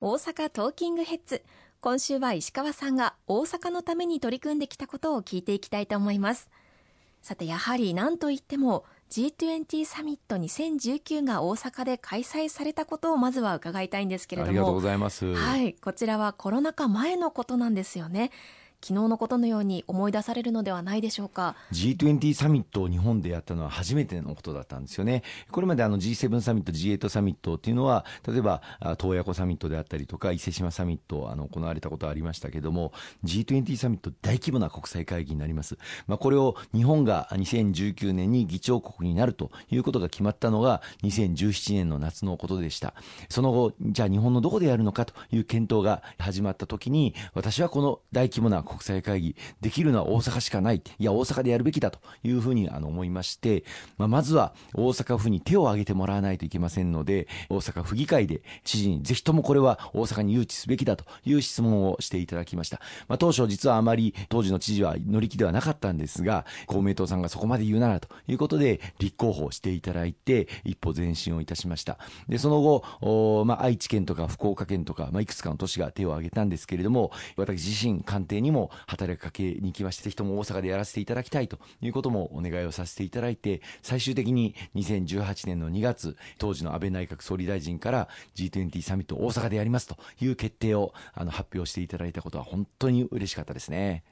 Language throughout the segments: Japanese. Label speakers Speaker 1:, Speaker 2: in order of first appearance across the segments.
Speaker 1: 大阪トーキングヘッズ。今週は石川さんが大阪のために取り組んできたことを聞いていきたいと思います。さてやはり何といっても G20 サミット2019が大阪で開催されたことをまずは伺いたいんですけれども。
Speaker 2: ありがとうございます。
Speaker 1: はいこちらはコロナ禍前のことなんですよね昨日のことのように思い出されるのではないでしょうか。
Speaker 2: G20 サミットを日本でやったのは初めてのことだったんですよね。これまであの G7 サミット G8 サミットっていうのは例えば洞爺湖サミットであったりとか伊勢志摩サミットあの行われたことはありましたけれども G20 サミット大規模な国際会議になります、まあ、これを日本が2019年に議長国になるということが決まったのが2017年の夏のことでした。その後じゃあ日本のどこでやるのかという検討が始まった時に私はこの大規模な国際会議できるのは大阪しかない。いや大阪でやるべきだというふうにあの思いまして、まあ、まずは大阪府に手を挙げてもらわないといけませんので大阪府議会で知事にぜひともこれは大阪に誘致すべきだという質問をしていただきました、まあ、当初実はあまり当時の知事は乗り気ではなかったんですが公明党さんがそこまで言うならということで立候補していただいて一歩前進をいたしました。でその後、まあ、愛知県とか福岡県とか、まあ、いくつかの都市が手を挙げたんですけれども私自身官邸にもも働きかけに行きまして、ぜひとも大阪でやらせていただきたいということもお願いをさせていただいて、最終的に2018年の2月、当時の安倍内閣総理大臣から G20 サミット大阪でやりますという決定をあの発表していただいたことは本当に嬉しかったですね。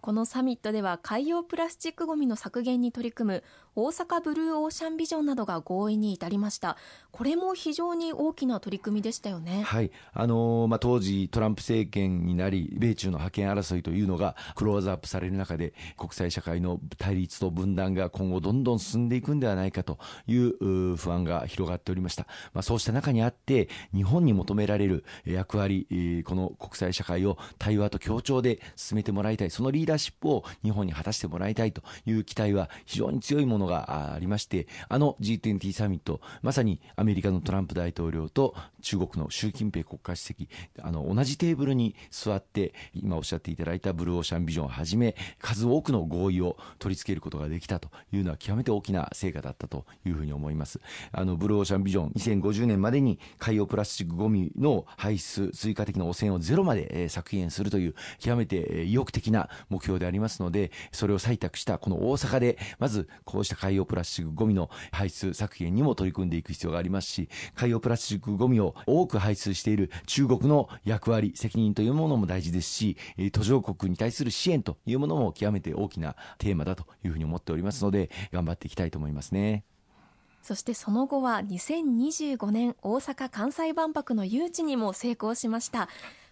Speaker 1: このサミットでは海洋プラスチックごみの削減に取り組む大阪ブルーオーシャンビジョンなどが合意に至りました。これも非常に大きな取り組みでしたよね。
Speaker 2: はい。あのー、まあ、当時トランプ政権になり米中の覇権争いというのがクローズアップされる中で国際社会の対立と分断が今後どんどん進んでいくんではないかという不安が広がっておりました、まあ、そうした中にあって日本に求められる役割この国際社会を対話と協調で進めてもらいたい。そのリーダーシップを日本に果たしてもらいたいという期待は非常に強いものがありまして、あの G20 サミット、まさにアメリカのトランプ大統領と中国の習近平国家主席、あの同じテーブルに座って、今おっしゃっていただいたブルーオーシャンビジョンをはじめ、数多くの合意を取り付けることができたというのは極めて大きな成果だったというふうに思います。あのブルーオーシャンビジョン、2050年までに海洋プラスチックごみの排出、追加的な汚染をゼロまで削減するという極めて意欲的な目目標でありますので、それを採択したこの大阪で、まずこうした海洋プラスチックごみの排出削減にも取り組んでいく必要がありますし、海洋プラスチックごみを多く排出している中国の役割、責任というものも大事ですし、途上国に対する支援というものも極めて大きなテーマだというふうに思っておりますので、頑張っていきたいと思いますね。
Speaker 1: そしてその後は2025年大阪・関西万博の誘致にも成功しました。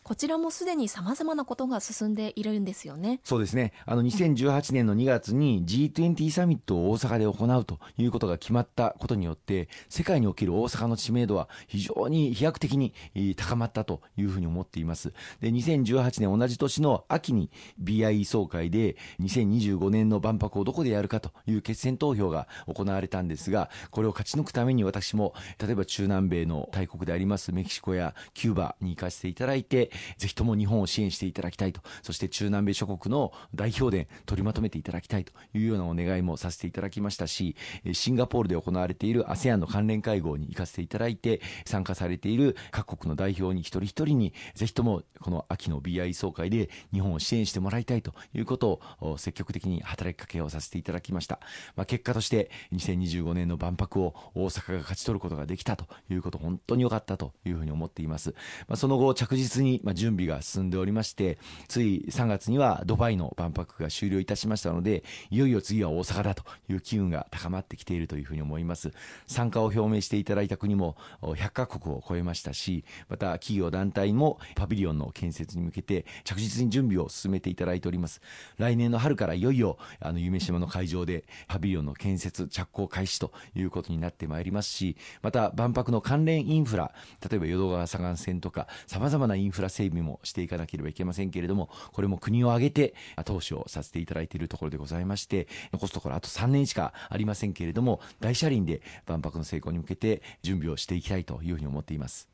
Speaker 1: こちらもすでにさまざまなことが進んでいるんですよね。
Speaker 2: そうですね。あの2018年の2月に G20 サミットを大阪で行うということが決まったことによって世界における大阪の知名度は非常に飛躍的に高まったというふうに思っています。で2018年同じ年の秋に BIE 総会で2025年の万博をどこでやるかという決選投票が行われたんですがこれを勝ち抜くために私も例えば中南米の大国でありますメキシコやキューバに行かせていただいてぜひとも日本を支援していただきたいと、そして中南米諸国の代表で取りまとめていただきたいというようなお願いもさせていただきましたし、シンガポールで行われている ASEAN の関連会合に行かせていただいて、参加されている各国の代表に一人一人に、ぜひともこの秋の BI 総会で日本を支援してもらいたいということを積極的に働きかけをさせていただきました。まあ、結果として2025年の万博を大阪が勝ち取ることができたということ、本当に良かったというふうに思っています。まあ、その後着実に、まあ、準備が進んでおりましてつい3月にはドバイの万博が終了いたしましたのでいよいよ次は大阪だという機運が高まってきているというふうに思います。参加を表明していただいた国も100カ国を超えましたしまた企業団体もパビリオンの建設に向けて着実に準備を進めていただいております。来年の春からいよいよあの夢島の会場でパビリオンの建設着工開始ということになってまいりますしまた万博の関連インフラ例えば淀川左岸線とかさまざまなインフラ整備もしていかなければいけませんけれども、これも国を挙げて投資をさせていただいているところでございまして、残すところあと3年しかありませんけれども、大車輪で万博の成功に向けて準備をしていきたいというふうに思っています。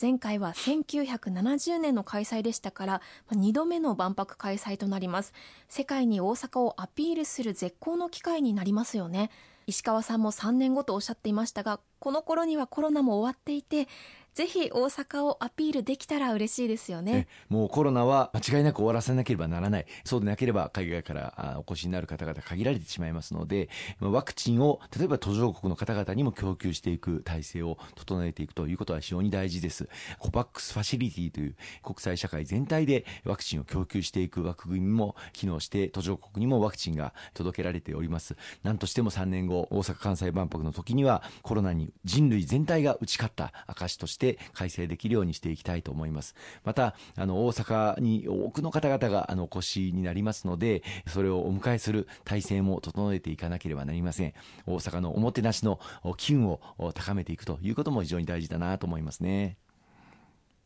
Speaker 1: 前回は1970年の開催でしたから2度目の万博開催となります世界に大阪をアピールする絶好の機会になりますよね石川さんも3年後とおっしゃっていましたがこの頃にはコロナも終わっていてぜひ大阪をアピールできたら嬉しいですよね。
Speaker 2: もうコロナは間違いなく終わらせなければならない。そうでなければ海外からお越しになる方々限られてしまいますので、ワクチンを例えば途上国の方々にも供給していく体制を整えていくということは非常に大事です。コバックスファシリティという国際社会全体でワクチンを供給していく枠組みも機能して途上国にもワクチンが届けられております。何としても3年後、大阪・関西万博の時にはコロナに人類全体が打ち勝った証として開催できるようにしていきたいと思います。また、あの、大阪に多くの方々があの、お越しになりますので、それをお迎えする体制も整えていかなければなりません。大阪のおもてなしの機運を高めていくということも非常に大事だなと思いますね。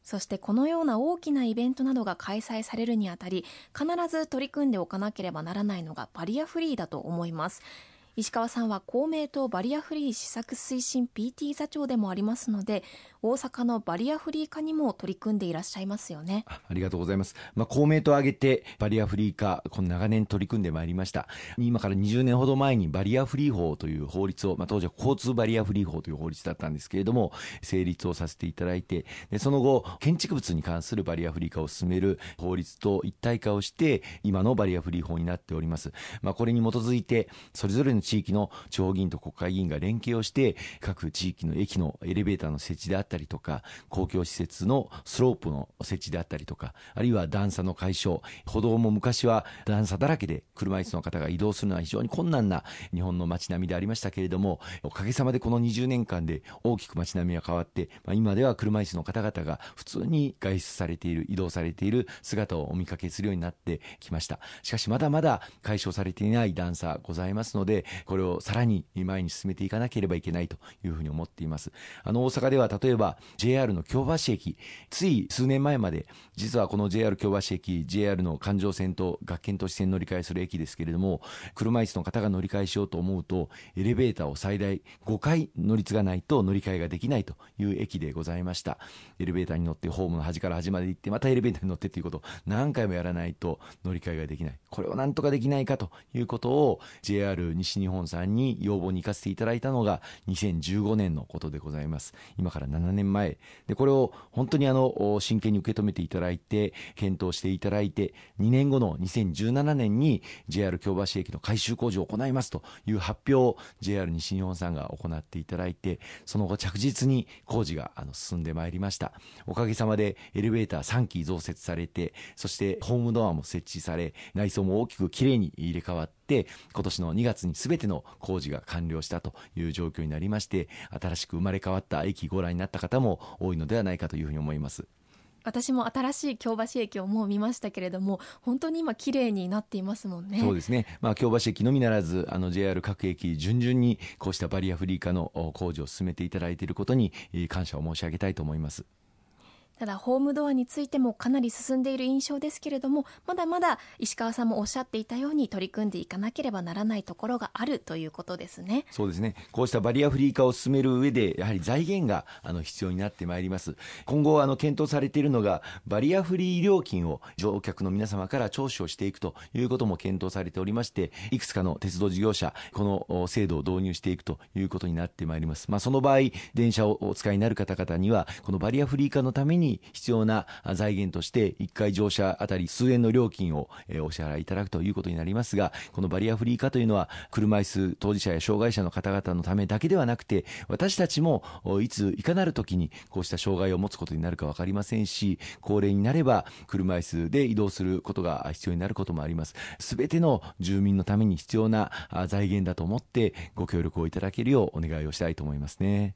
Speaker 1: そしてこのような大きなイベントなどが開催されるにあたり、必ず取り組んでおかなければならないのがバリアフリーだと思います。石川さんは公明党バリアフリー施策推進 PT 座長でもありますので大阪のバリアフリー化にも取り組んでいらっしゃいますよね。
Speaker 2: ありがとうございます、まあ、公明党を挙げてバリアフリー化この長年取り組んでまいりました。今から20年ほど前にバリアフリー法という法律を、まあ、当時は交通バリアフリー法という法律だったんですけれども成立をさせていただいてでその後建築物に関するバリアフリー化を進める法律と一体化をして今のバリアフリー法になっております、まあ、これに基づいてそれぞれの地域の地方議員と国会議員が連携をして、各地域の駅のエレベーターの設置であったりとか、公共施設のスロープの設置であったりとか、あるいは段差の解消、歩道も昔は段差だらけで車椅子の方が移動するのは非常に困難な日本の街並みでありましたけれども、おかげさまでこの20年間で大きく街並みは変わって、まあ、今では車椅子の方々が普通に外出されている、移動されている姿をお見かけするようになってきました。しかしまだまだ解消されていない段差ございますので、これをさらに前に進めていかなければいけないというふうに思っています。あの、大阪では例えば JR の京橋駅、つい数年前まで、実はこの JR 京橋駅、JR の環状線と学研都市線乗り換えする駅ですけれども、車椅子の方が乗り換えしようと思うと、エレベーターを最大5回乗り継がないと乗り換えができないという駅でございました。エレベーターに乗ってホームの端から端まで行って、またエレベーターに乗ってということを何回もやらないと乗り換えができない。これをなんとかできないかということを JR 西日本さんに要望に行かせていただいたのが2015年のことでございます。今から7年前。で、これを本当にあの、真剣に受け止めていただいて、検討していただいて、2年後の2017年に JR 京橋駅の改修工事を行いますという発表を JR 西日本さんが行っていただいて、その後着実に工事があの進んでまいりました。おかげさまでエレベーター3基増設されて、そしてホームドアも設置され、内装も大きくきれいに入れ替わって、って今年の2月に全ての工事が完了したという状況になりまして新しく生まれ変わった駅ご覧になった方も多いのではないかというふうに思います。
Speaker 1: 私も新しい京橋駅をもう見ましたけれども本当に今綺麗になっていますもんね。
Speaker 2: そうですね、まあ、京橋駅のみならずあの JR 各駅順々にこうしたバリアフリー化の工事を進めていただいていることに感謝を申し上げたいと思います
Speaker 1: ただホームドアについてもかなり進んでいる印象ですけれどもまだまだ石川さんもおっしゃっていたように取り組んでいかなければならないところがあるということですね。
Speaker 2: そうですね。こうしたバリアフリー化を進める上でやはり財源があの必要になってまいります。今後あの検討されているのがバリアフリー料金を乗客の皆様から聴取をしていくということも検討されておりましていくつかの鉄道事業者この制度を導入していくということになってまいります。まあその場合電車をお使いになる方々にはこのバリアフリー化のためにに必要な財源として1回乗車あたり数円の料金をお支払いいただくということになりますがこのバリアフリー化というのは車椅子当事者や障害者の方々のためだけではなくて私たちもいついかなる時にこうした障害を持つことになるか分かりませんし高齢になれば車椅子で移動することが必要になることもあります全ての住民のために必要な財源だと思ってご協力をいただけるようお願いをしたいと思いますね。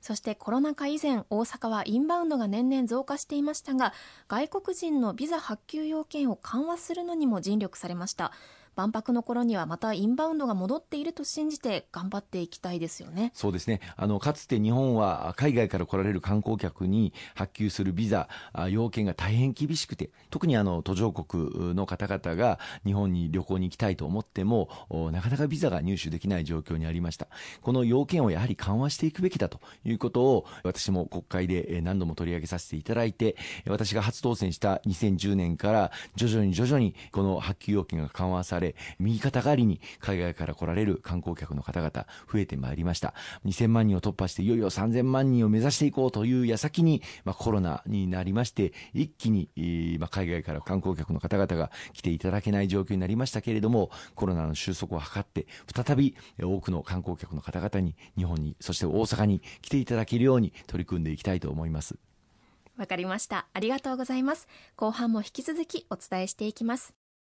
Speaker 1: そしてコロナ禍以前大阪はインバウンドが年々増加していましたが外国人のビザ発給要件を緩和するのにも尽力されました。万博の頃にはまたインバウンドが戻っていると信じて頑張っていきたいですよね。
Speaker 2: そうですね。あのかつて日本は海外から来られる観光客に発給するビザ要件が大変厳しくて特にあの途上国の方々が日本に旅行に行きたいと思ってもなかなかビザが入手できない状況にありました。この要件をやはり緩和していくべきだということを私も国会で何度も取り上げさせていただいて私が初当選した2010年から徐々に徐々にこの発給要件が緩和されれ、右肩上がりに海外から来られる観光客の方々増えてまいりました。2000万人を突破していよいよ3000万人を目指していこうという矢先に、まあ、コロナになりまして、一気に、まあ、海外から観光客の方々が来ていただけない状況になりましたけれども、コロナの収束を図って、再び多くの観光客の方々に日本に、そして大阪に来ていただけるように取り組んでいきたいと思います。
Speaker 1: わかりました。ありがとうございます。後半も引き続きお伝えしていきます。